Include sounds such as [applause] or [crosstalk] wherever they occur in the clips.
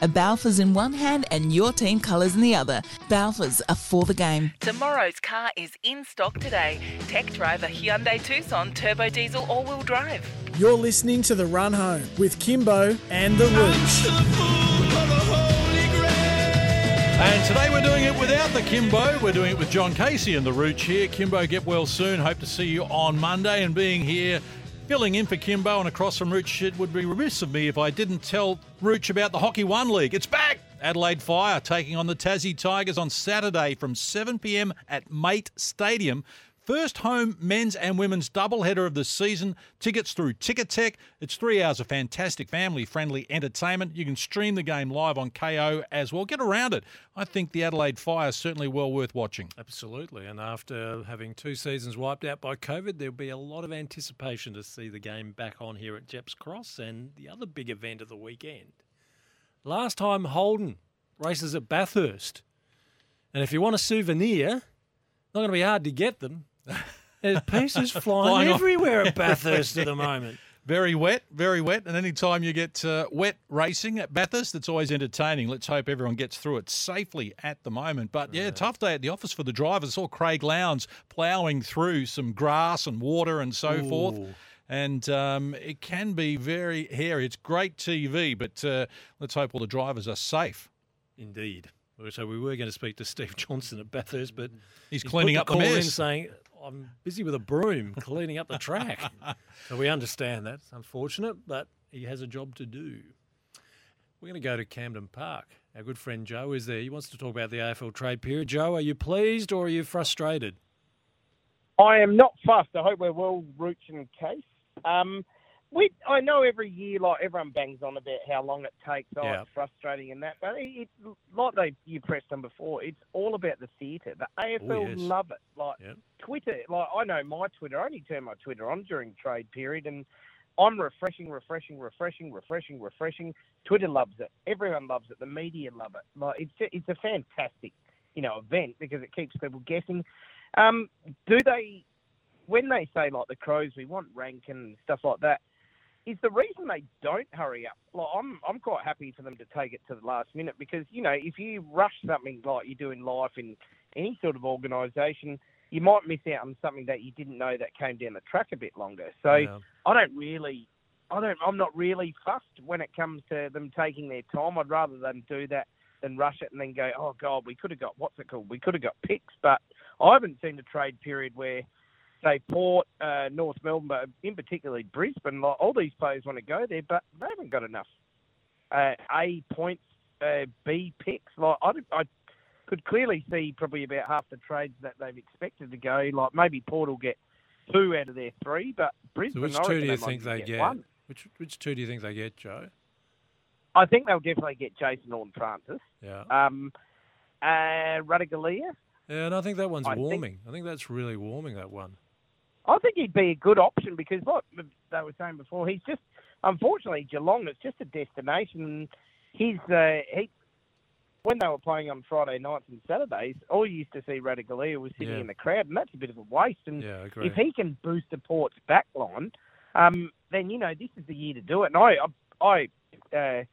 A Balfours in one hand and your team colours in the other. Balfours are for the game. Tomorrow's car is in stock today. Tech Driver Hyundai Tucson turbo diesel all-wheel drive. You're listening to The Run Home with Kimbo and The Rooch. And today we're doing it without the Kimbo. We're doing it with John Casey and the Rooch here. Kimbo, get well soon. Hope to see you on Monday. And being here, filling in for Kimbo and across from Rooch, it would be remiss of me if I didn't tell Rooch about the Hockey One League. It's back! Adelaide Fire taking on the Tassie Tigers on Saturday from 7 p.m. at Mate Stadium. First home men's and women's doubleheader of the season. Tickets through Ticketek. It's three hours of fantastic family friendly entertainment. You can stream the game live on Kayo as well. Get around it. I think the Adelaide Fire is certainly well worth watching. Absolutely. And after having two seasons wiped out by COVID, there'll be a lot of anticipation to see the game back on here at Gepps Cross and the other big event of the weekend. Last time Holden races at Bathurst. And if you want a souvenir, not going to be hard to get them. There's pieces [laughs] flying, Flying everywhere at [laughs] Bathurst at the moment. Very wet, very wet. And anytime you get uh, wet racing at Bathurst, it's always entertaining. Let's hope everyone gets through it safely at the moment. But yeah, tough day at the office for the drivers. Saw Craig Lowndes ploughing through some grass and water and so forth. And um, it can be very hairy. It's great TV, but uh, let's hope all the drivers are safe. Indeed. So we were going to speak to Steve [laughs] Johnson at Bathurst, but He's put cleaning up the in mess. saying, I'm busy with a broom cleaning up the track. [laughs] so we understand that. It's unfortunate, but he has a job to do. We're going to go to Camden Park. Our good friend Joe is there. He wants to talk about the AFL trade period. Joe, are you pleased or are you frustrated? I am not fussed. I hope we're well Rooch and Case. Um, we, I know every year, like everyone bangs on about how long it takes. Oh, Yeah. it's frustrating and that, but it, it, like they you pressed on before, it's all about the theatre. The AFL Oh, yes. love it. Like Yep. Twitter, like I know my Twitter. I only turn my Twitter on during trade period, and I'm refreshing, refreshing, refreshing, refreshing, refreshing. Twitter loves it. Everyone loves it. The media love it. Like it's a, it's a fantastic, you know, event because it keeps people guessing. Um, do they, when they say like the Crows, we want rank and stuff like that? Is the reason they don't hurry up? Like I'm, I'm quite happy for them to take it to the last minute because you know if you rush something like you do in life in any sort of organisation, you might miss out on something that you didn't know that came down the track a bit longer. So Yeah. I don't really, I don't, I'm not really fussed when it comes to them taking their time. I'd rather them do that than rush it and then go, oh god, we could have got what's it called? We could have got picks, but I haven't seen a trade period where. Say Port, uh, North Melbourne, but in particularly Brisbane. Like all these players want to go there, but they haven't got enough uh, A points, uh, B picks. Like I, I could clearly see probably about half the trades that they've expected to go. Like maybe Port will get two out of their three, but Brisbane. So which two do you think they get? One. Which which two do you think they get, Joe? I think they'll definitely get Jason Horne-Francis. Yeah. Um, uh, Ratugolea. Yeah, and I think that one's I think- warming. I think that's really warming, that one. I think he'd be a good option because, like they were saying before, he's just unfortunately Geelong. It's just a destination. He's uh, he when they were playing on Friday nights and Saturdays, all you used to see Ratugolea was sitting Yeah. in the crowd, and that's a bit of a waste. And Yeah, if he can boost the Port's back line, um, then you know this is the year to do it. And I I, I uh,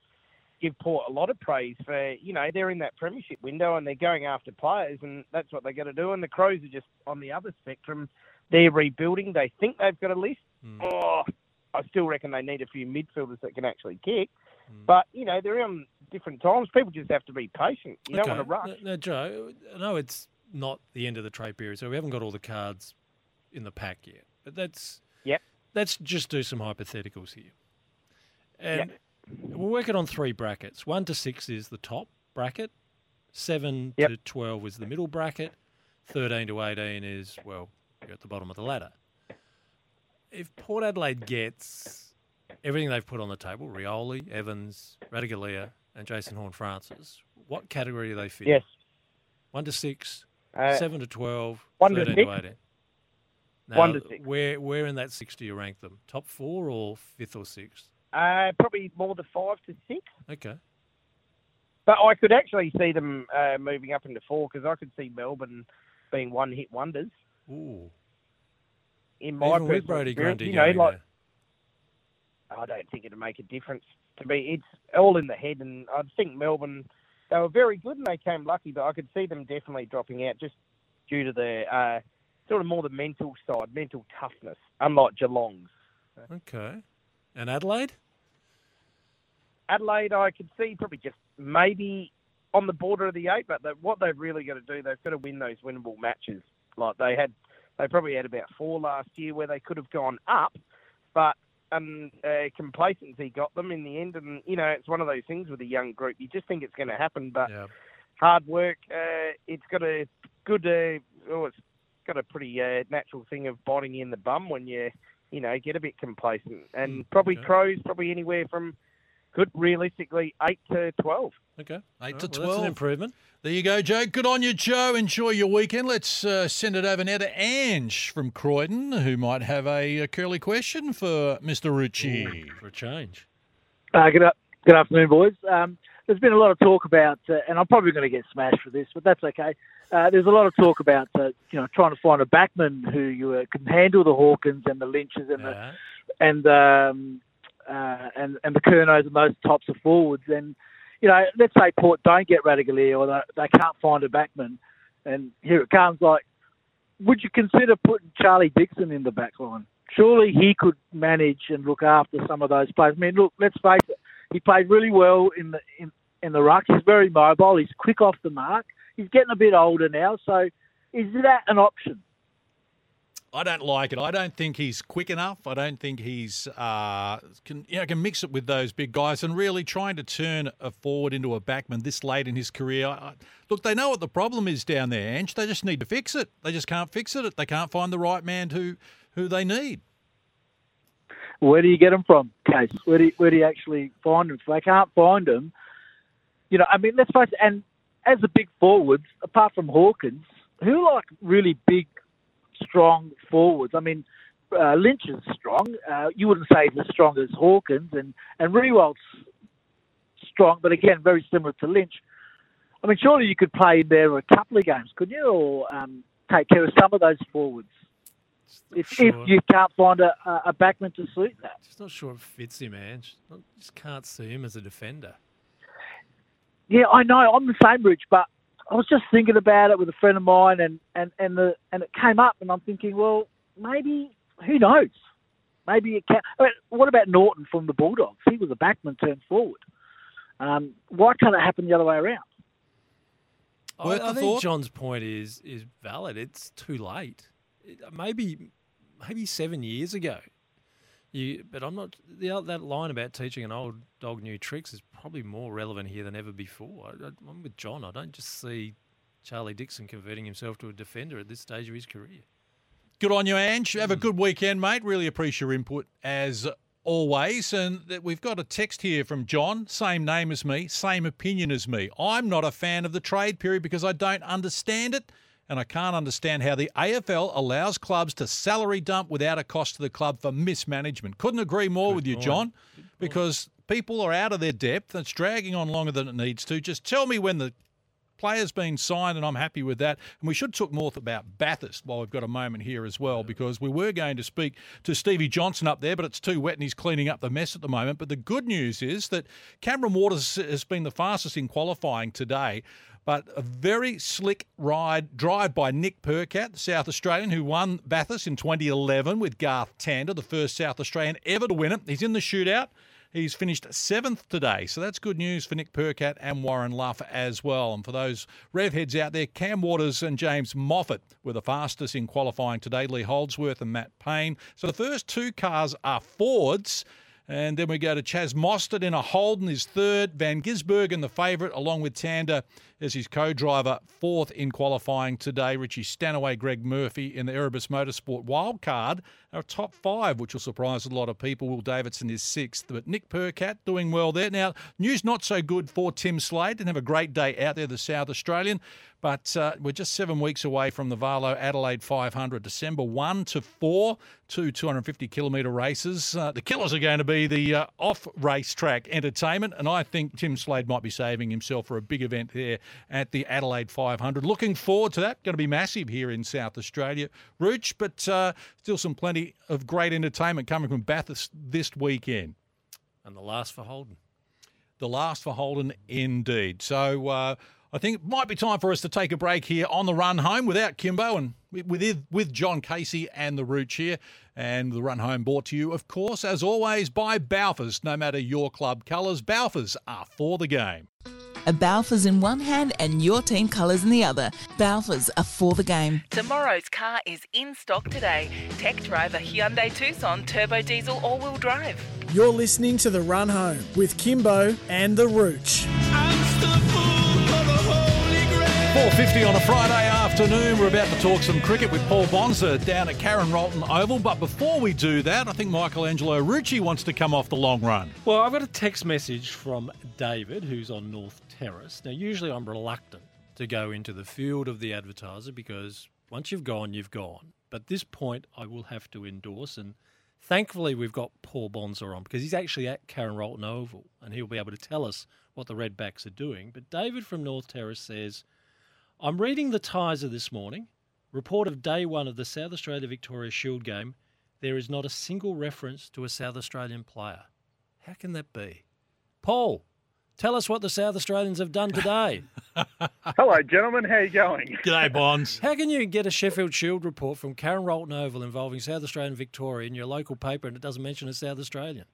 give Port a lot of praise for you know they're in that premiership window and they're going after players, and that's what they got to do. And the Crows are just on the other spectrum. They're rebuilding. They think they've got a list. Hmm. Oh, I still reckon they need a few midfielders that can actually kick. Hmm. But you know they're in different times. People just have to be patient. You don't want to rush. Now, now, Joe, I know it's not the end of the trade period, so we haven't got all the cards in the pack yet. But that's Yep. Let's just do some hypotheticals here. And we're working on three brackets. One to six is the top bracket. Seven Yep. to twelve is the middle bracket. Thirteen to eighteen is well, you're at the bottom of the ladder. If Port Adelaide gets everything they've put on the table, Rioli, Evans, Ratugolea, and Jason Horne-Francis, what category do they fit? Yes. One to six, Uh, seven to twelve, one to 13 six. to eighteen. One to six. Where where in that six do you rank them? Top four or fifth or sixth? Uh, probably more than five to six. Okay. But I could actually see them uh, moving up into four because I could see Melbourne being one hit wonders. Ooh. In my Even with Brodie Grundy you know, going like there. I don't think it'd make a difference. To me, it's all in the head, and I think Melbourne they were very good and they came lucky, but I could see them definitely dropping out just due to the uh, sort of more the mental side, mental toughness, unlike Geelong's. Okay. And Adelaide? Adelaide, I could see probably just maybe on the border of the eight, but what they've really got to do, they've got to win those winnable matches. Like they had, they probably had about four last year where they could have gone up, but um, uh, complacency got them in the end. And you know, it's one of those things with a young group. You just think it's going to happen, but Yeah. hard work. Uh, it's got a good. Uh, oh, it's got a pretty uh, natural thing of biting in the bum when you, you know, get a bit complacent. And probably okay. Crows probably anywhere from could realistically eight to twelve. Okay. Eight All to right, well, that's 12. an improvement. There you go, Joe. Good on you, Joe. Enjoy your weekend. Let's uh, send it over now to Ange from Croydon, who might have a, uh curly question for Mr. Rucci. For a change. Uh, good, up, good afternoon, boys. Um, there's been a lot of talk about, uh, and I'm probably going to get smashed for this, but that's okay. Uh, there's a lot of talk about, uh, you know, trying to find a backman who uh, can handle the Hawkins and the Lynches and Yeah. the and um, uh, and and the Curnows and those types of forwards. And you know, let's say Port don't get Ratugolea or they, they can't find a backman, and here it comes. Like, would you consider putting Charlie Dixon in the back line? Surely he could manage and look after some of those players. I mean, look, let's face it, he played really well in the in, in the ruck. He's very mobile. He's quick off the mark. He's getting a bit older now, so is that an option? I don't like it. I don't think he's quick enough. I don't think he's uh, can you know can mix it with those big guys and really trying to turn a forward into a backman this late in his career. I, look, they know what the problem is down there, Ange. They just need to fix it. They just can't fix it. They can't find the right man who who they need. Where do you get them from, Case? Where do you, where do you actually find them? If they can't find them, you know, I mean, let's face it. And as the big forwards, apart from Hawkins, who like really big, strong forwards? I mean, uh, Lynch is strong. Uh, you wouldn't say he's as strong as Hawkins, and and Riewoldt's strong, but again, very similar to Lynch. I mean, surely you could play in there a couple of games, couldn't you, or um, take care of some of those forwards? If, Sure. if you can't find a, a backman to suit that. Just not sure it fits him, Ange. Just can't see him as a defender. Yeah, I know. I'm the same, Rich, but I was just thinking about it with a friend of mine, and and and the and it came up, and I'm thinking, well, maybe who knows? Maybe it can. I mean, what about Naughton from the Bulldogs? He was a backman turned forward. Um, why can't it happen the other way around? I, I think. John's point is is valid. It's too late. It- maybe maybe seven years ago. You, but I'm not. The, that line about teaching an old dog new tricks is probably more relevant here than ever before. I, I, I'm with John. I don't just see Charlie Dixon converting himself to a defender at this stage of his career. Good on you, Ange. Have a hmm. good weekend, mate. Really appreciate your input as always. And that we've got a text here from John, same name as me, same opinion as me. I'm not a fan of the trade period because I don't understand it. And I can't understand how the AFL allows clubs to salary dump without a cost to the club for mismanagement. Couldn't agree more with you, point. John, because people are out of their depth. It's dragging on longer than it needs to. Just tell me when the player's been signed, and I'm happy with that. And we should talk more about Bathurst while we've got a moment here as well, because we were going to speak to Stevie Johnson up there, but it's too wet and he's cleaning up the mess at the moment. But the good news is that Cameron Waters has been the fastest in qualifying today. But a very slick ride drive by Nick Percat, the South Australian, who won Bathurst in 2011 with Garth Tander, the first South Australian ever to win it. He's in the shootout. He's finished seventh today, so that's good news for Nick Percat and Warren Luff as well. And for those rev heads out there, Cam Waters and James Moffat were the fastest in qualifying today. Lee Holdsworth and Matt Payne. So the first two cars are Fords. And then we go to Chaz Mostert in a Holden, his third. Van Gisbergen, the favourite, along with Tander as his co-driver, fourth in qualifying today. Richie Stanaway, Greg Murphy in the Erebus Motorsport wildcard. Our top five, which will surprise a lot of people. Will Davidson is sixth, but Nick Percat doing well there. Now, news not so good for Tim Slade. Didn't have a great day out there, the South Australian. But uh, we're just seven weeks away from the VALO Adelaide 500, December 1 to 4, two 250 kilometre races. Uh, the killers are going to be the uh, off racetrack entertainment, and I think Tim Slade might be saving himself for a big event there at the Adelaide 500. Looking forward to that. Going to be massive here in South Australia. Rooch, but uh, still some plenty of great entertainment coming from Bathurst this weekend. And the last for Holden. The last for Holden, indeed. So uh, I think it might be time for us to take a break here on the run home without Kimbo and with with John Casey and the Rooch here. And the run home brought to you, of course, as always, by Balfours. No matter your club colours, Balfours are for the game. A Balfours in one hand and your team colours in the other. Balfours are for the game. Tomorrow's car is in stock today. Tech driver Hyundai Tucson turbo diesel all-wheel drive. You're listening to The Run Home with Kimbo and the Rooch. 4.50 on a Friday afternoon. We're about to talk some cricket with Paul Bonser down at Karen Rolton Oval. But before we do that, I think Michelangelo Rucci wants to come off the long run. Well, I've got a text message from David, who's on North Terrace. Now, usually I'm reluctant to go into the field of the advertiser because once you've gone, you've gone. But this point, I will have to endorse. And thankfully, we've got Paul Bonser on because he's actually at Karen Rolton Oval and he'll be able to tell us what the Redbacks are doing. But David from North Terrace says, I'm reading the Tiser this morning. Report of day one of the South Australia Victoria Shield game. There is not a single reference to a South Australian player. How can that be? Paul, tell us what the South Australians have done today. [laughs] Hello, gentlemen. How you going? [laughs] G'day, Bonds. How can you get a Sheffield Shield report from Karen Rolton Oval involving South Australian Victoria in your local paper and it doesn't mention a South Australian?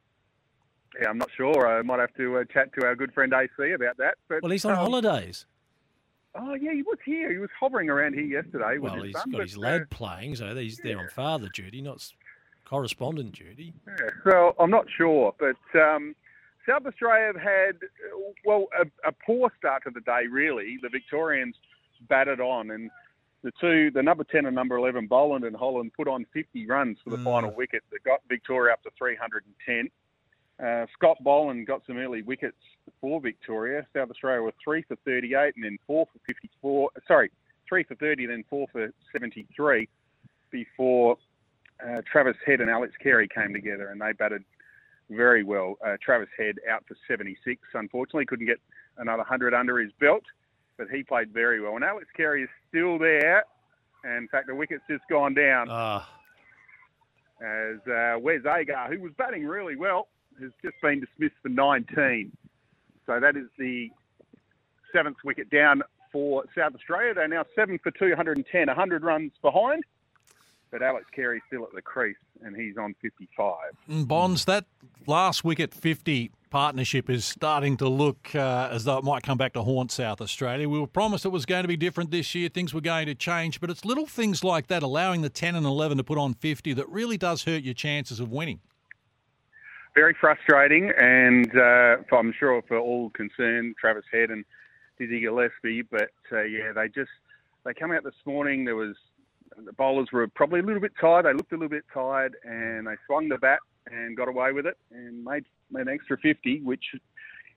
Yeah, I'm not sure. I might have to uh, chat to our good friend AC about that. But Well, he's on um, holidays. Oh yeah, he was here. He was hovering around here yesterday with Well, his he's son. got but, his uh, lad playing, so he's there on father duty, not correspondent duty. yeah, so I'm not sure, but um, South Australia have had uh, well a, a poor start to the day. Really, the Victorians batted on, and the two, the number ten and number eleven, Boland and Holland, put on 50 runs for the Mm. final wicket that got Victoria up to 310. Uh, Scott Boland got some early wickets for Victoria. South Australia were three for 38 and then four for 54. Sorry, three for 30 and then four for 73 before uh, Travis Head and Alex Carey came together and they batted very well. Uh, Travis Head out for 76. Unfortunately, couldn't get another 100 under his belt, but he played very well. And Alex Carey is still there. And in fact, the wicket's just gone down Ah, as uh, Wes Agar, who was batting really well, has just been dismissed for 19. So that is the seventh wicket down for South Australia. They're now seven for 210, 100 runs behind. But Alex Carey's still at the crease, and he's on 55. Mm, Bonds, that last wicket 50 partnership is starting to look uh, as though it might come back to haunt South Australia. We were promised it was going to be different this year, things were going to change, but it's little things like that, allowing the 10 and 11 to put on 50, that really does hurt your chances of winning. Very frustrating, and uh, I'm sure for all concerned, Travis Head and Dizzy Gillespie. But uh, yeah, they just they come out this morning. There was the bowlers were probably a little bit tired. They looked a little bit tired, and they swung the bat and got away with it and made, made an extra 50, which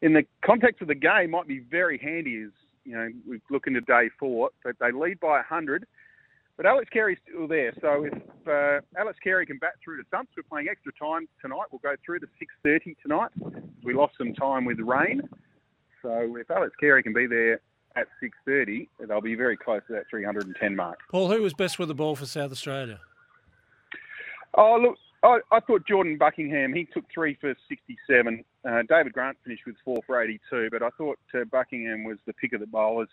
in the context of the game might be very handy. As you know, we look into day four, but they lead by 100. But Alex Carey's still there, so if uh, Alex Carey can bat through to stumps, we're playing extra time tonight. We'll go through to 6:30 tonight. We lost some time with rain, so if Alex Carey can be there at 6:30, they'll be very close to that 310 mark. Paul, who was best with the ball for South Australia? Oh, look, I, I thought Jordan Buckingham, he took three for 67. Uh, David Grant finished with four for 82, but I thought uh, Buckingham was the pick of the bowlers.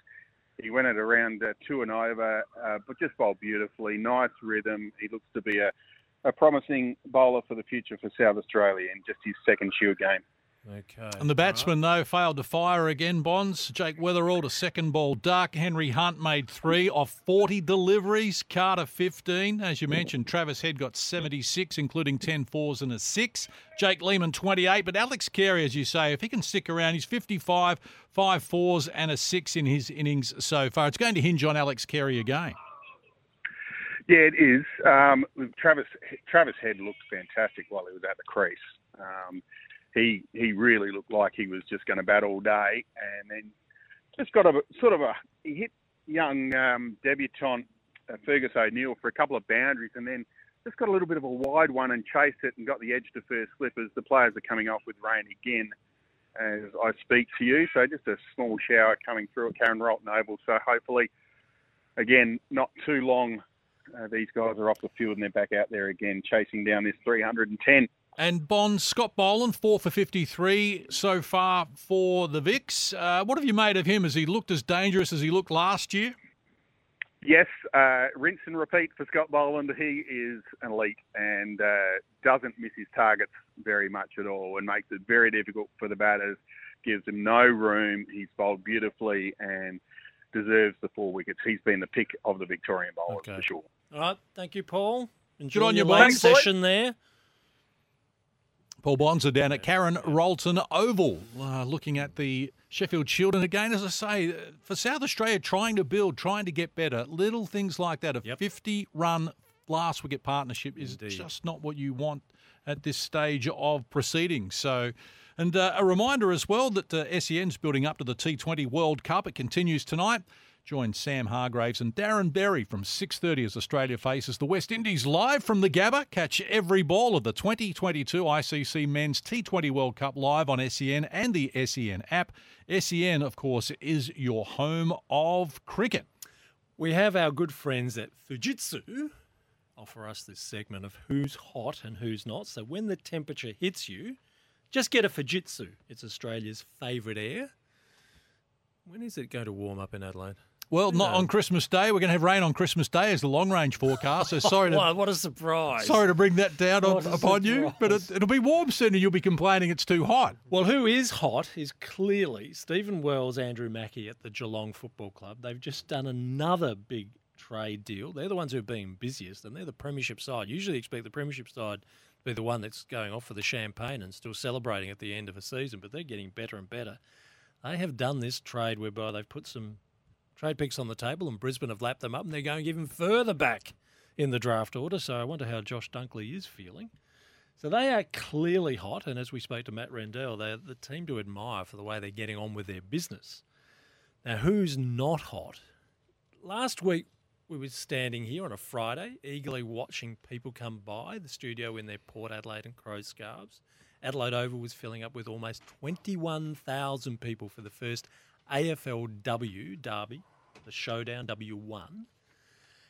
He went at around uh, two and over, uh, but just bowled beautifully. Nice rhythm. He looks to be a, a promising bowler for the future for South Australia in just his second Shield game. Okay. And the batsman, though, failed to fire again, Bonds. Jake Weatherald to second ball duck. Henry Hunt made three off 40 deliveries. Carter 15. As you mentioned, Travis Head got 76, including 10 fours and a six. Jake Lehmann 28. But Alex Carey, as you say, if he can stick around, he's 55, five fours and a six in his innings so far. It's going to hinge on Alex Carey again. Yeah, it is. Um, Travis Travis Head looked fantastic while he was at the crease. Um, he he really looked like he was just going to bat all day, and then just got a sort of a he hit young um, debutant uh, Fergus O'Neill for a couple of boundaries, and then just got a little bit of a wide one and chased it and got the edge to first slip as the players are coming off with rain again as I speak to you. So just a small shower coming through at Karen Rolton Oval. So hopefully, again, not too long. Uh, these guys are off the field and they're back out there again, chasing down this 310. And Bond, Scott Boland, four for 53 so far for the Vicks. Uh, what have you made of him? Has he looked as dangerous as he looked last year? Yes, uh, rinse and repeat for Scott Boland. He is an elite and uh, doesn't miss his targets very much at all and makes it very difficult for the batters, gives them no room. He's bowled beautifully and deserves the four wickets. He's been the pick of the Victorian bowlers Okay. for sure. All right. Thank you, Paul. Enjoy on your you, late Bonds. Thanks, boy. session there. Paul Bonds are down at Karen Rolton Oval, uh, looking at the Sheffield Shield. And again, as I say, uh, for South Australia, trying to build, trying to get better, little things like that. A 50 run last wicket partnership is just not what you want at this stage of proceedings. So, and uh, a reminder as well that uh, SEN's building up to the T20 World Cup. It continues tonight. Join Sam Hargraves and Darren Berry from 6.30 as Australia faces the West Indies live from the Gabba. Catch every ball of the 2022 ICC Men's T20 World Cup live on SEN and the SEN app. SEN, of course, is your home of cricket. We have our good friends at Fujitsu offer us this segment of who's hot and who's not. So when the temperature hits you, just get a Fujitsu. It's Australia's favourite air. When is it going to warm up in Adelaide? Well, not on Christmas Day. We're going to have rain on Christmas Day as the long range forecast. So [laughs] sorry to Wow, what a surprise. sorry to bring that down on, upon you, but it, it'll be warm soon, and you'll be complaining it's too hot. Well, who is hot is clearly Stephen Wells, Andrew Mackie at the Geelong Football Club. They've just done another big trade deal. They're the ones who've been busiest, and they're the Premiership side. Usually, expect the Premiership side to be the one that's going off for the champagne and still celebrating at the end of a season, but they're getting better and better. They have done this trade whereby they've put some trade picks on the table, and Brisbane have lapped them up, and they're going even further back in the draft order. So I wonder how Josh Dunkley is feeling. So they are clearly hot, and as we spoke to Matt Rendell, they're the team to admire for the way they're getting on with their business. Now, who's not hot? Last week, we were standing here on a Friday, eagerly watching people come by the studio in their Port Adelaide and Crow scarves. Adelaide Oval was filling up with almost 21,000 people for the first AFLW derby, the Showdown W1.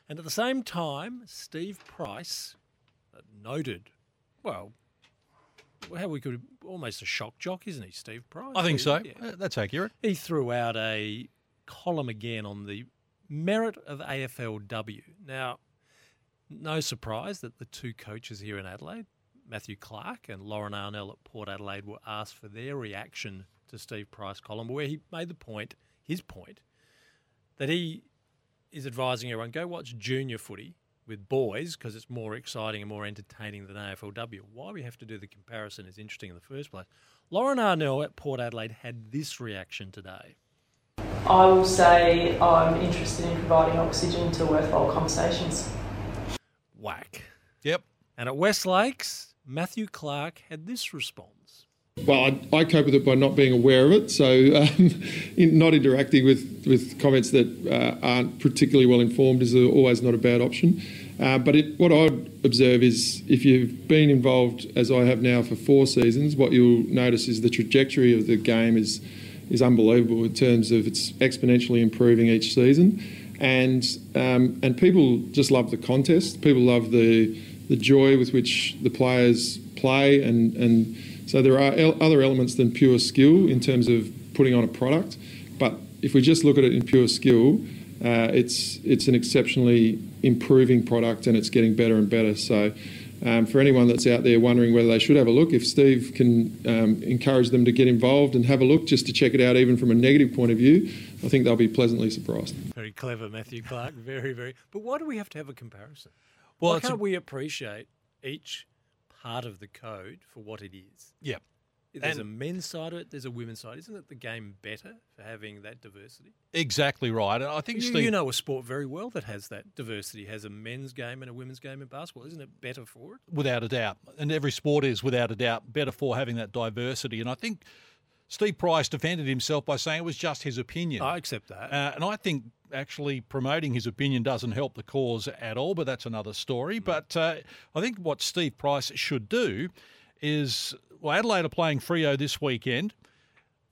And at the same time, Steve Price, noted, well, how we could almost a shock jock, isn't he, Steve Price? I think He- so. yeah. Uh, That's accurate. He threw out a column again on the merit of AFLW. Now, no surprise that the two coaches here in Adelaide, Matthew Clarke and Lauren Arnell at Port Adelaide, were asked for their reaction to Steve Price column, where he made the point, his point, that he is advising everyone go watch junior footy with boys because it's more exciting and more entertaining than AFLW. Why we have to do the comparison is interesting in the first place. Lauren Arnell at Port Adelaide had this reaction today. I will say I'm interested in providing oxygen to worthwhile conversations. Whack. Yep. And at West Lakes, Matthew Clarke had this response. Well, I, I cope with it by not being aware of it, so um, [laughs] in, not interacting with, with comments that uh, aren't particularly well informed is always not a bad option. Uh, but it, what I'd observe is if you've been involved, as I have now for four seasons, what you'll notice is the trajectory of the game is is unbelievable in terms of it's exponentially improving each season, and um, and people just love the contest. People love the the joy with which the players play, and and so there are el- other elements than pure skill in terms of putting on a product. But if we just look at it in pure skill, uh, it's it's an exceptionally improving product, and it's getting better and better. So. um, for anyone that's out there wondering whether they should have a look, if Steve can um, encourage them to get involved and have a look just to check it out, even from a negative point of view, I think they'll be pleasantly surprised. Very clever, Matthew Clarke. Very, very. But why do we have to have a comparison? Well, why can't we appreciate each part of the code for what it is? Yeah. There's And- a men's side of it. There's a women's side. Isn't it the game better for having that diversity? Exactly right. And I think You, Steve. you know a sport very well that has that diversity, has a men's game and a women's game in basketball. Isn't it better for it? without a doubt. And every sport is, without a doubt, better for having that diversity. And I think Steve Price defended himself by saying it was just his opinion. I accept that. Uh, and I think actually promoting his opinion doesn't help the cause at all, but that's another story. But uh, I think what Steve Price should do is well, Adelaide are playing Freo this weekend.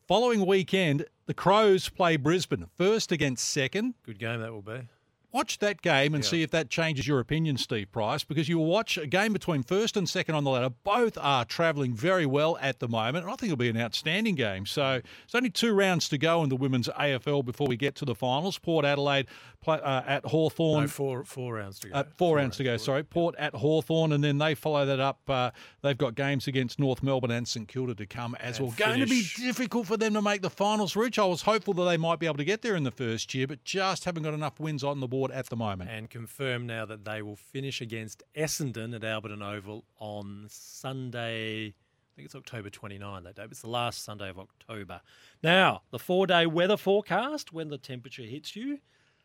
Following weekend, the Crows play Brisbane, first against second. Good game that will be. Watch that game and Yeah. see if that changes your opinion, Steve Price, because you'll watch a game between first and second on the ladder. Both are travelling very well at the moment, and I think it'll be an outstanding game. So it's only two rounds to go in the women's AFL before we get to the finals. Port Adelaide play, uh, at Hawthorn. No, four four rounds to go. Uh, four, rounds to go, sorry. Port at Hawthorn, and then they follow that up. Uh, they've got games against North Melbourne and St Kilda to come as And well. Going to be difficult for them to make the finals reach. I was hopeful that they might be able to get there in the first year, but just haven't got enough wins on the board at the moment. And confirm now that they will finish against Essendon at Alberton Oval on Sunday. I think it's October 29 that day. but It's the last Sunday of October. Now, the four day weather forecast when the temperature hits you.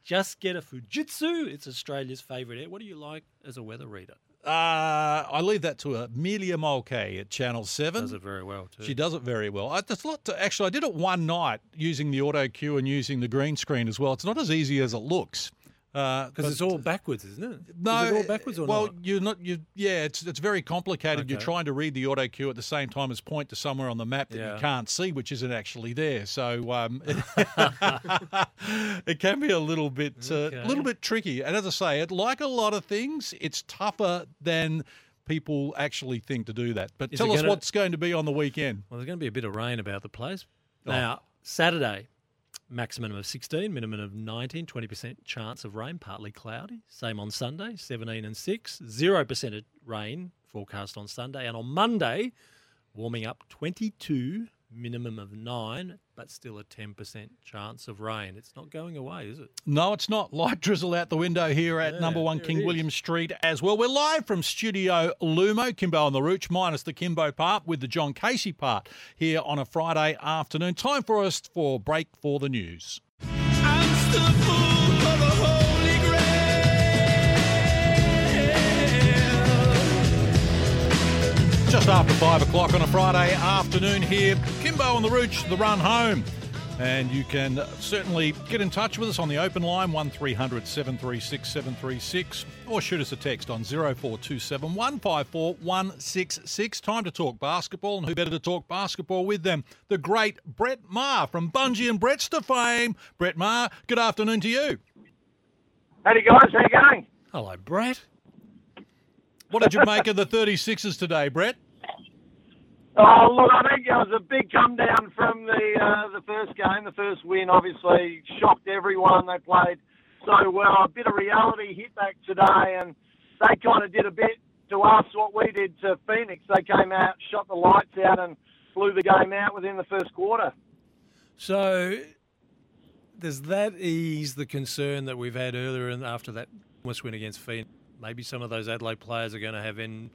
Just get a Fujitsu. It's Australia's favourite air. What do you like as a weather reader? Uh, I leave that to Amelia Mulcahy at Channel 7. Does it very well, too. She does it very well. I, there's a lot to, actually, I did it one night using the auto cue and using the green screen as well. It's not as easy as it looks. Because Because it's all backwards, isn't it? No, Is it all backwards or well, not? you're not. You yeah, it's it's very complicated. You're trying to read the auto cue at the same time as point to somewhere on the map that Yeah. you can't see, which isn't actually there. So um, [laughs] [laughs] it can be a little bit uh, a Okay. little bit tricky. And as I say, it like a lot of things, it's tougher than people actually think to do that. But Is tell us gonna- what's going to be on the weekend. Well, there's going to be a bit of rain about the place. Oh. Now, Saturday, maximum of 16, minimum of 19, 20% chance of rain, partly cloudy. Same on Sunday, 17 and 6, 0% of rain forecast on Sunday. And on Monday, warming up 22, minimum of 9, but still a 10% chance of rain. It's not going away, is it? No, it's not. Light drizzle out the window here at Yeah, number one King. William Street as well. We're live from Studio Lumo, Kimbo on the Rooch, minus the Kimbo part with the John Casey part here on a Friday afternoon. Time for us for break for the news. Just after five o'clock on a Friday afternoon here, Kimbo on the Rooch, the run home. And you can certainly get in touch with us on the open line, 1300 736 736, or shoot us a text on 0427 154 166. Time to talk basketball, and who better to talk basketball with them? The great Brett Maher from Bungie and Brett's to fame. Brett Maher, good afternoon to you. Howdy guys, how you going? Hello, Brett. What did you make of the 36ers today, Brett? Oh look, I think it was a big come down from the uh, the first game. The first win obviously shocked everyone. They played so well. A bit of reality hit back today, and they kind of did a bit to us what we did to Phoenix. They came out, shot the lights out, and blew the game out within the first quarter. So, does that ease the concern that we've had earlier and after that West win against Phoenix? Maybe some of those Adelaide players are going to have in,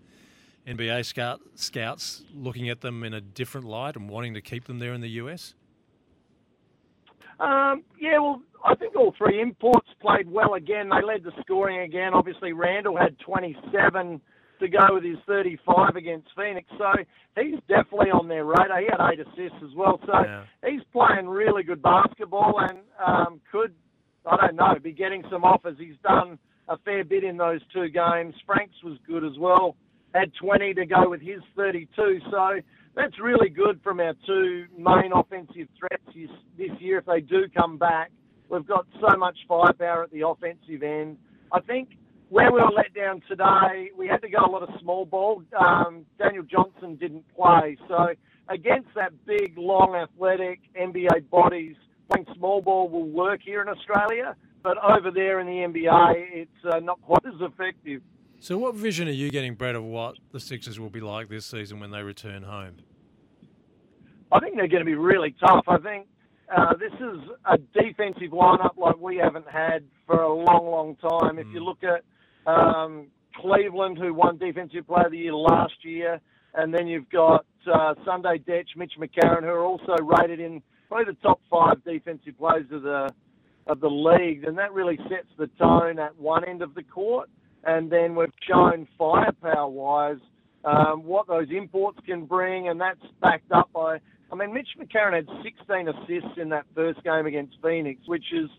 NBA scout, scouts looking at them in a different light and wanting to keep them there in the US? Um, yeah, well, I think all three imports played well again. They led the scoring again. Obviously, Randall had 27 to go with his 35 against Phoenix, so he's definitely on their radar. He had eight assists as well, so Yeah. he's playing really good basketball and um, could, I don't know, be getting some offers. He's done a fair bit in those two games. Franks was good as well. Had 20 to go with his 32, so that's really good from our two main offensive threats this- year if they do come back. We've got so much firepower at the offensive end. I think where we were let down today, we had to go a lot of small ball. Um, Daniel Johnson didn't play, so against that big, long, athletic NBA bodies, playing small ball will work here in Australia, but over there in the NBA, it's uh, not quite as effective. So, what vision are you getting, Brett, of what the Sixers will be like this season when they return home? I think they're going to be really tough. I think uh, this is a defensive lineup like we haven't had for a long, long time. If you look at um, Cleveland, who won Defensive Player of the Year last year, and then you've got uh, Sunday Dech, Mitch McCarron, who are also rated in probably the top five defensive players of the of the league, then that really sets the tone at one end of the court. And then we've shown firepower wise um, what those imports can bring, and that's backed up by. I mean, Mitch McCarron had 16 assists in that first game against Phoenix, which is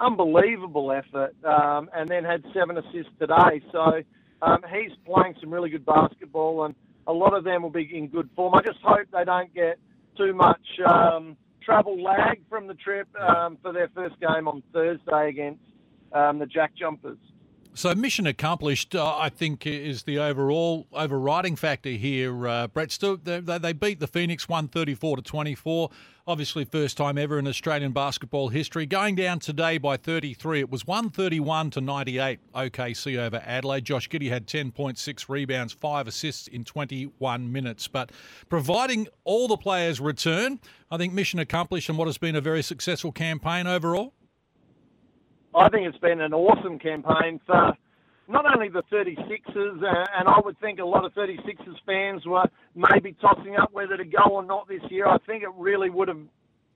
unbelievable effort, um, and then had seven assists today. So um, he's playing some really good basketball, and a lot of them will be in good form. I just hope they don't get too much um, travel lag from the trip um, for their first game on Thursday against um, the Jack Jumpers. So mission accomplished, uh, I think, is the overall overriding factor here. Uh, Brett, still they, they beat the Phoenix one thirty four to twenty four. Obviously, first time ever in Australian basketball history. Going down today by thirty three, it was one thirty one to ninety eight. OKC over Adelaide. Josh Giddey had ten point six rebounds, five assists in twenty one minutes. But providing all the players return, I think mission accomplished and what has been a very successful campaign overall. I think it's been an awesome campaign for not only the 36ers, uh, and I would think a lot of 36ers fans were maybe tossing up whether to go or not this year. I think it really would have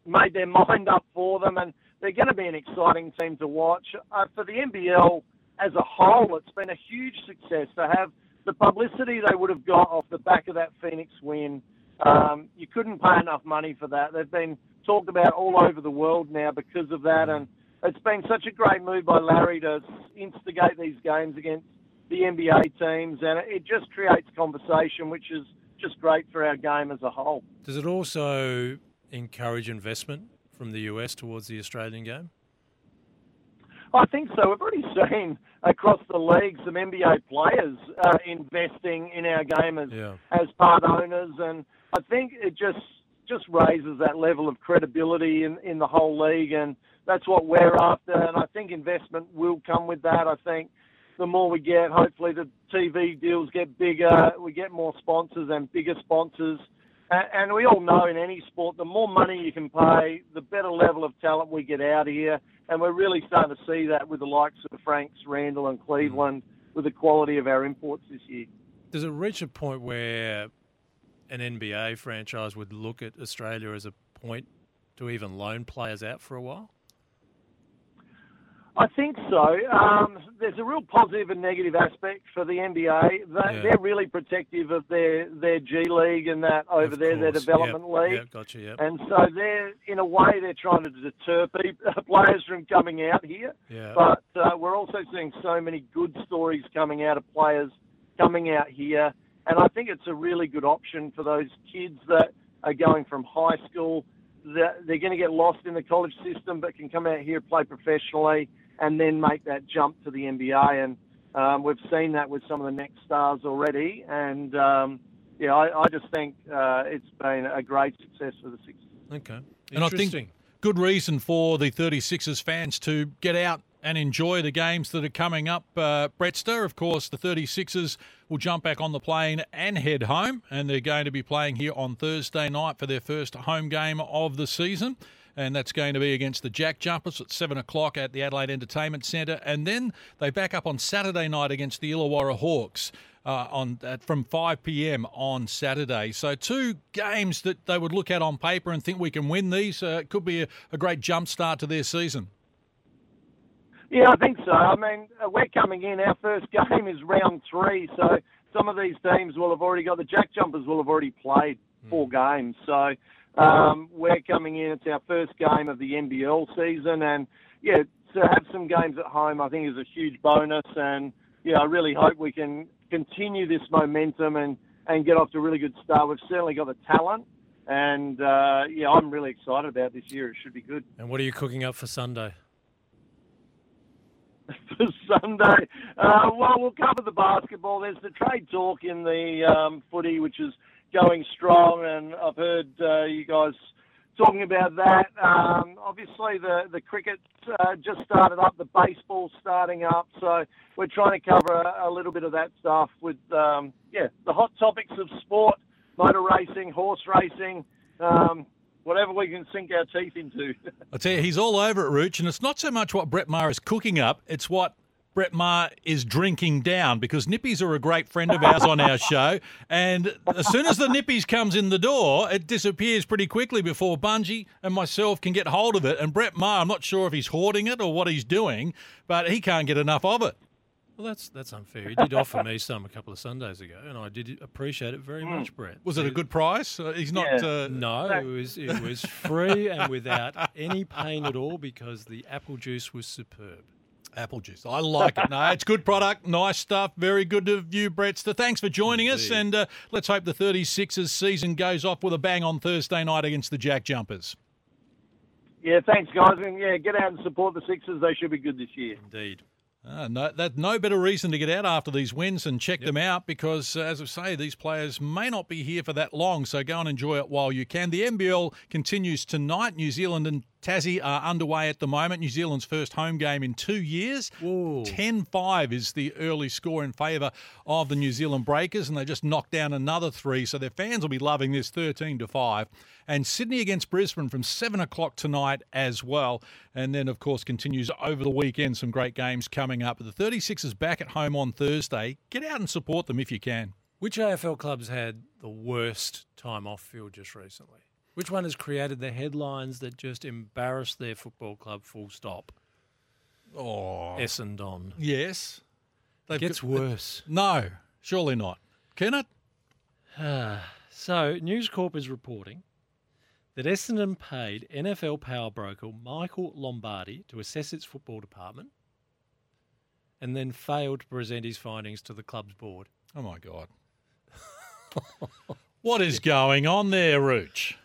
made their mind up for them, and they're going to be an exciting team to watch. Uh, for the NBL as a whole, it's been a huge success to have the publicity they would have got off the back of that Phoenix win. Um, you couldn't pay enough money for that. They've been talked about all over the world now because of that, and it's been such a great move by Larry to instigate these games against the NBA teams, and it just creates conversation, which is just great for our game as a whole. Does it also encourage investment from the US towards the Australian game? I think so. We've already seen across the league some NBA players uh, investing in our game as Yeah. as part owners, and I think it just just raises that level of credibility in, in the whole league, and that's what we're after. And I think investment will come with that. I think the more we get, hopefully the TV deals get bigger, we get more sponsors and bigger sponsors. A- And we all know in any sport, the more money you can pay, the better level of talent we get out here. And we're really starting to see that with the likes of Franks, Randall, and Cleveland with the quality of our imports this year. Does it reach a point where an NBA franchise would look at Australia as a point to even loan players out for a while? I think so. Um, there's a real positive and negative aspect for the NBA. They, Yeah. They're really protective of their, their G League and that over there, their development Yep, league. yep, gotcha, yep. And so they're, in a way, they're trying to deter people, [laughs] players from coming out here. Yeah. But uh, we're also seeing so many good stories coming out of players coming out here. And I think it's a really good option for those kids that are going from high school. That they're going to get lost in the college system, but can come out here, play professionally, and then make that jump to the NBA. And um, we've seen that with some of the next stars already. And um, yeah, I, I just think uh, it's been a great success for the Sixers. Okay. And I Interesting. think good reason for the 36ers fans to get out and enjoy the games that are coming up. Uh, Brettster, of course, the 36ers will jump back on the plane and head home, and they're going to be playing here on Thursday night for their first home game of the season. And that's going to be against the Jack Jumpers at 7 o'clock at the Adelaide Entertainment Centre. And then they back up on Saturday night against the Illawarra Hawks uh, on from 5 p.m. on Saturday. So two games that they would look at on paper and think we can win these. Uh, it could be a, a great jump start to their season. Yeah, I think so. I mean, uh, we're coming in. Our first game is round three, so some of these teams will have already got the Jack Jumpers will have already played four games. So um, we're coming in. It's our first game of the NBL season, and yeah, to have some games at home, I think is a huge bonus. And yeah, I really hope we can continue this momentum and and get off to a really good start. We've certainly got the talent, and uh, yeah, I'm really excited about this year. It should be good. And what are you cooking up for Sunday? [laughs] for Sunday. Uh, well, we'll cover the basketball. There's the trade talk in the um, footy, which is going strong, and I've heard uh, you guys talking about that. Um, obviously, the the cricket uh, just started up, the baseball starting up, so we're trying to cover a, a little bit of that stuff with um, yeah the hot topics of sport, motor racing, horse racing. Um, Whatever we can sink our teeth into. [laughs] I tell you, he's all over it, Rooch, and it's not so much what Brett Maher is cooking up; it's what Brett Maher is drinking down because Nippies are a great friend of ours on our show. And as soon as the Nippies comes in the door, it disappears pretty quickly before Bungie and myself can get hold of it. And Brett Maher, I'm not sure if he's hoarding it or what he's doing, but he can't get enough of it. Well, that's that's unfair. He did offer me some a couple of Sundays ago, and I did appreciate it very much, Brett. Was it a good price? Uh, he's not. Uh, No, it was it was free and without any pain at all because the apple juice was superb. Apple juice. I like it. No, it's good product, nice stuff. Very good of you, Brett. So thanks for joining us, and uh, let's hope the 36ers season goes off with a bang on Thursday night against the Jack Jumpers. Yeah, thanks, guys. And yeah, get out and support the Sixers. They should be good this year. Indeed. Uh, no, that no better reason to get out after these wins and check them out because, uh, as I say, these players may not be here for that long. So go and enjoy it while you can. The NBL continues tonight. New Zealand and Tassie are underway at the moment. New Zealand's first home game in two years. 10 5 is the early score in favour of the New Zealand Breakers, and they just knocked down another three. So their fans will be loving this 13 to 5. And Sydney against Brisbane from 7 o'clock tonight as well. And then, of course, continues over the weekend. Some great games coming up. The 36ers back at home on Thursday. Get out and support them if you can. Which AFL clubs had the worst time off field just recently? Which one has created the headlines that just embarrass their football club full stop? Oh. Essendon. Yes. It gets worse. No, surely not. Can it? [sighs] so, News Corp is reporting that Essendon paid NFL power broker Michael Lombardi to assess its football department and then failed to present his findings to the club's board. Oh, my God. [laughs] what is going on there, Rooch?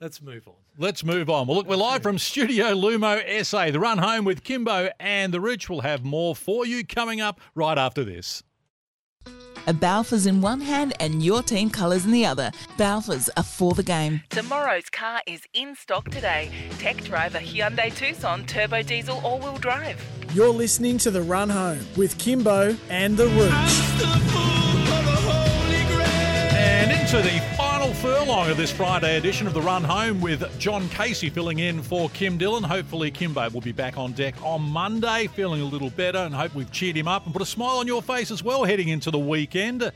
Let's move on. Let's move on. Well, look, we're live from Studio Lumo SA. The run home with Kimbo and the Rooch will have more for you coming up right after this. A Balfours in one hand and your team colours in the other. Balfours are for the game. Tomorrow's car is in stock today. Tech driver Hyundai Tucson turbo diesel all-wheel drive. You're listening to The Run Home with Kimbo and the Rooch. And into the final furlong of this Friday edition of the Run Home with John Casey filling in for Kim Dillon. Hopefully, Kimbo will be back on deck on Monday, feeling a little better, and hope we've cheered him up and put a smile on your face as well heading into the weekend.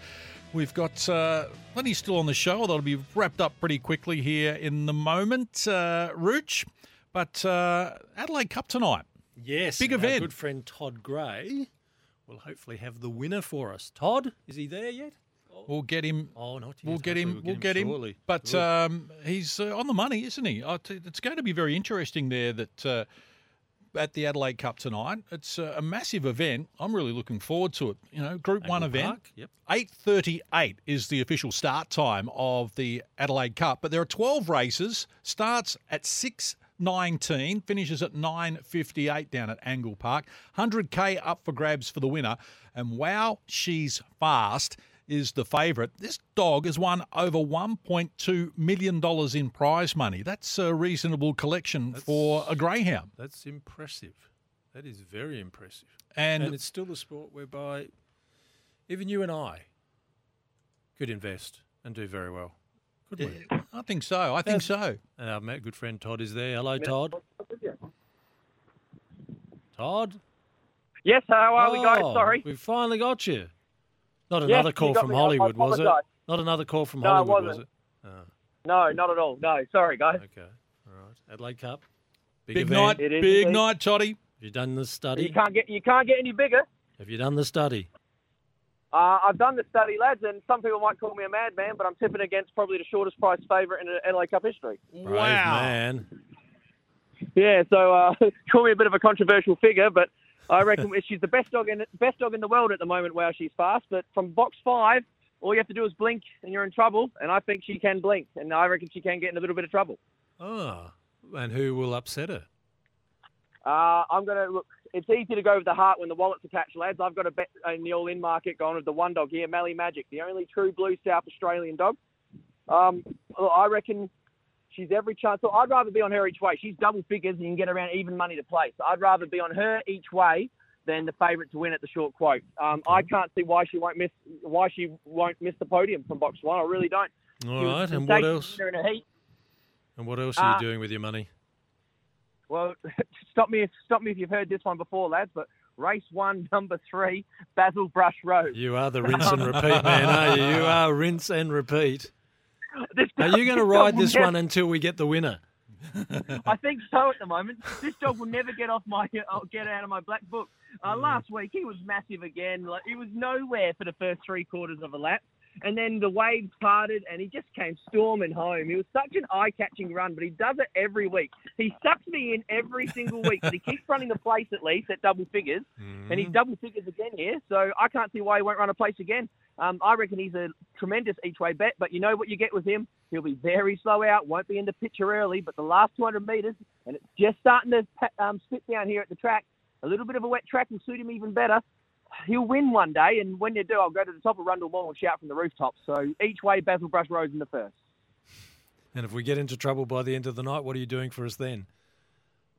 We've got uh, plenty still on the show, although it'll be wrapped up pretty quickly here in the moment, uh, Rooch. But uh, Adelaide Cup tonight. Yes, Big event. good friend Todd Gray will hopefully have the winner for us. Todd, is he there yet? We'll get him. Oh, not yet. We'll get him. We'll get him. shortly. But um, he's uh, on the money, isn't he? It's going to be very interesting there. That uh, at the Adelaide Cup tonight, it's uh, a massive event. I'm really looking forward to it. You know, Group One event. Park, yep. Eight thirty-eight is the official start time of the Adelaide Cup, but there are twelve races. Starts at 6:19, finishes at 9.58 down at Angle Park 100k up for grabs for the winner and wow she's fast is the favourite. This dog has won over $1.2 million in prize money. That's a reasonable collection for a greyhound. That's impressive. That is very impressive. And- and it's still a sport whereby even you and I could invest and do very well. Could we? I think so. I think so. And our good friend Todd is there. Hello, Todd. Todd? Yes, how are we, guys? Oh, Sorry. We've finally got you. Not another you call from me. I- I Hollywood, was it? Not another call from No, Hollywood, was wasn't. it? No, not at all. No, sorry, guys. Okay. All right. Adelaide Cup. Big, Big event. night, It is big night, Toddy. Have you done the study? You can't get you can't get any bigger. Have you done the study? Uh, I've done the study, lads, and some people might call me a madman, but I'm tipping against probably the shortest price favourite in LA Cup history. Brave man. Yeah, so uh, [laughs] call me a bit of a controversial figure, but I reckon [laughs] she's the best dog in best dog in the world at the moment. Wow, she's fast. But from box five, all you have to do is blink, and you're in trouble. And I think she can blink, and I reckon she can get in a little bit of trouble. Oh, and who will upset her? Uh, I'm going to look. It's easy to go with the heart when the wallet's attached, lads. I've got a bet in the all-in market going with the one dog here, Mally Magic, the only true blue South Australian dog. Um, I reckon She's every chance. So I'd rather be on her each way. She's double figures and you can get around even money to play. So I'd rather be on her each way than the favourite to win at the short quote. Um, I can't see why she won't miss why she won't miss the podium from box one. I really don't. All right, and what else? And what else are Uh, you doing with your money? Well, [laughs] stop me if stop me if you've heard this one before, lads. But race one, [laughs] number three, Basil Brush Road. You are the rinse and repeat man, are you? You [laughs] are rinse and repeat. This Are dog- you going to ride this never- one until we get the winner? I think so at the moment. This dog will never get off my uh, get out of my black book. Uh, last week he was massive again. Like he was nowhere for the first three quarters of a lap, and then the waves parted and he just came storming home. He was such an eye-catching run, but he does it every week. He sucks me in every single week, but he keeps running the place at least at double figures, and he's double figures again here. So I can't see why he won't run a place again. Um, I reckon he's a tremendous each-way bet, but you know what you get with him? He'll be very slow out, won't be in the picture early, but the last 200 metres, and it's just starting to um, spit down here at the track. A little bit of a wet track will suit him even better. He'll win one day, and when you do, I'll go to the top of Rundle Mall and shout from the rooftops. So each way, Basil Brush Road's in the first. And if we get into trouble by the end of the night, what are you doing for us then?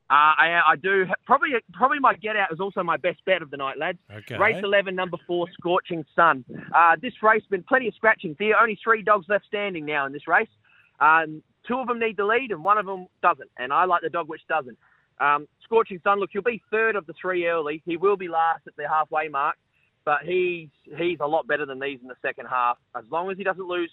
Uh, I, I do probably probably my get out is also my best bet of the night, lads. Okay. Race eleven, number four, Scorching Sun. Uh, this race been plenty of scratchings here. Only three dogs left standing now in this race. Um, two of them need the lead, and one of them doesn't. And I like the dog which doesn't. Um, Scorching Sun. Look, he'll be third of the three early. He will be last at the halfway mark, but he's he's a lot better than these in the second half. As long as he doesn't lose.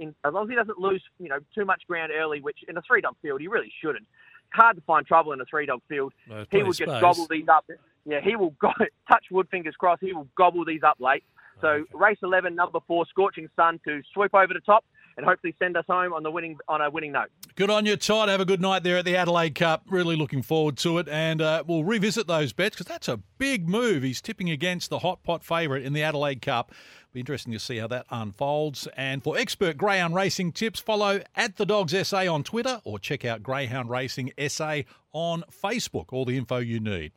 In, as long as he doesn't lose, you know, too much ground early, which in a three dog field he really shouldn't. Hard to find trouble in a three dog field. He will just gobble these up. Yeah, he will go, [laughs] touch wood, fingers crossed. He will gobble these up late. So race eleven, number four, Scorching Sun, to swoop over the top and hopefully send us home on the winning on a winning note. Good on you, Todd. Have a good night there at the Adelaide Cup. Really looking forward to it. And uh, we'll revisit those bets because that's a big move. He's tipping against the hot pot favourite in the Adelaide Cup. Be interesting to see how that unfolds. And for expert greyhound racing tips, follow at the Dogs SA on Twitter or check out Greyhound Racing SA on Facebook. All the info you need.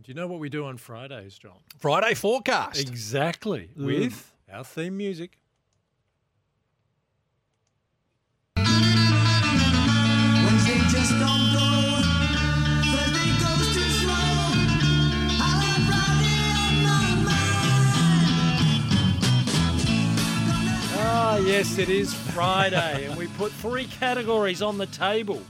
Do you know what we do on Fridays, John? Friday forecast. Exactly. Mm. With our theme music. Ah, yes, it is Friday, and we put three categories on the table.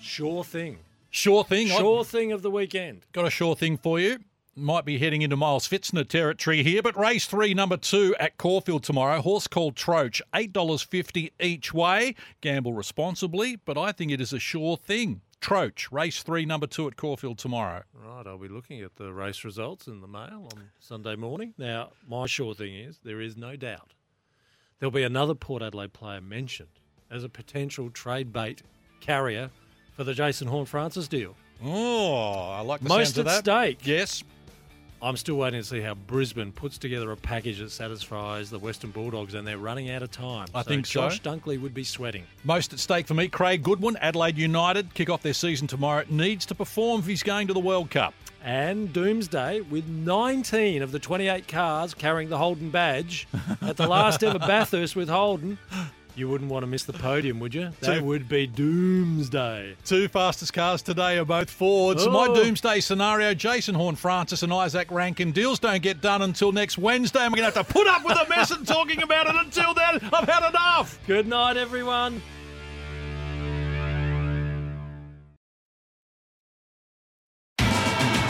Sure thing. Sure thing. I- Sure thing of the weekend. Got a sure thing for you. Might be heading into Miles Fitzner territory here, but race three, number two at Caulfield tomorrow. Horse called Troach, $8.50 each way. Gamble responsibly, but I think it is a sure thing. Troach, race three, number two at Caulfield tomorrow. Right, I'll be looking at the race results in the mail on Sunday morning. Now, my sure thing is there is no doubt there'll be another Port Adelaide player mentioned as a potential trade bait carrier for the Jason Horne-Francis deal. Oh, I like the Most at that. stake. Yes. I'm still waiting to see how Brisbane puts together a package that satisfies the Western Bulldogs, and they're running out of time. I think so. Josh Dunkley would be sweating. Most at stake for me, Craig Goodwin, Adelaide United, kick off their season tomorrow. It needs to perform if he's going to the World Cup. And Doomsday, with 19 of the 28 cars carrying the Holden badge at the last ever [laughs] Bathurst with Holden, you wouldn't want to miss the podium, would you? That Two- would be Doomsday. Two fastest cars today are both Fords. My Oh. doomsday scenario Jason Horne-Francis and Isaac Rankine. Deals don't get done until next Wednesday, and we're going to have to put up with a mess and talking about it until then. I've had enough. Good night, everyone.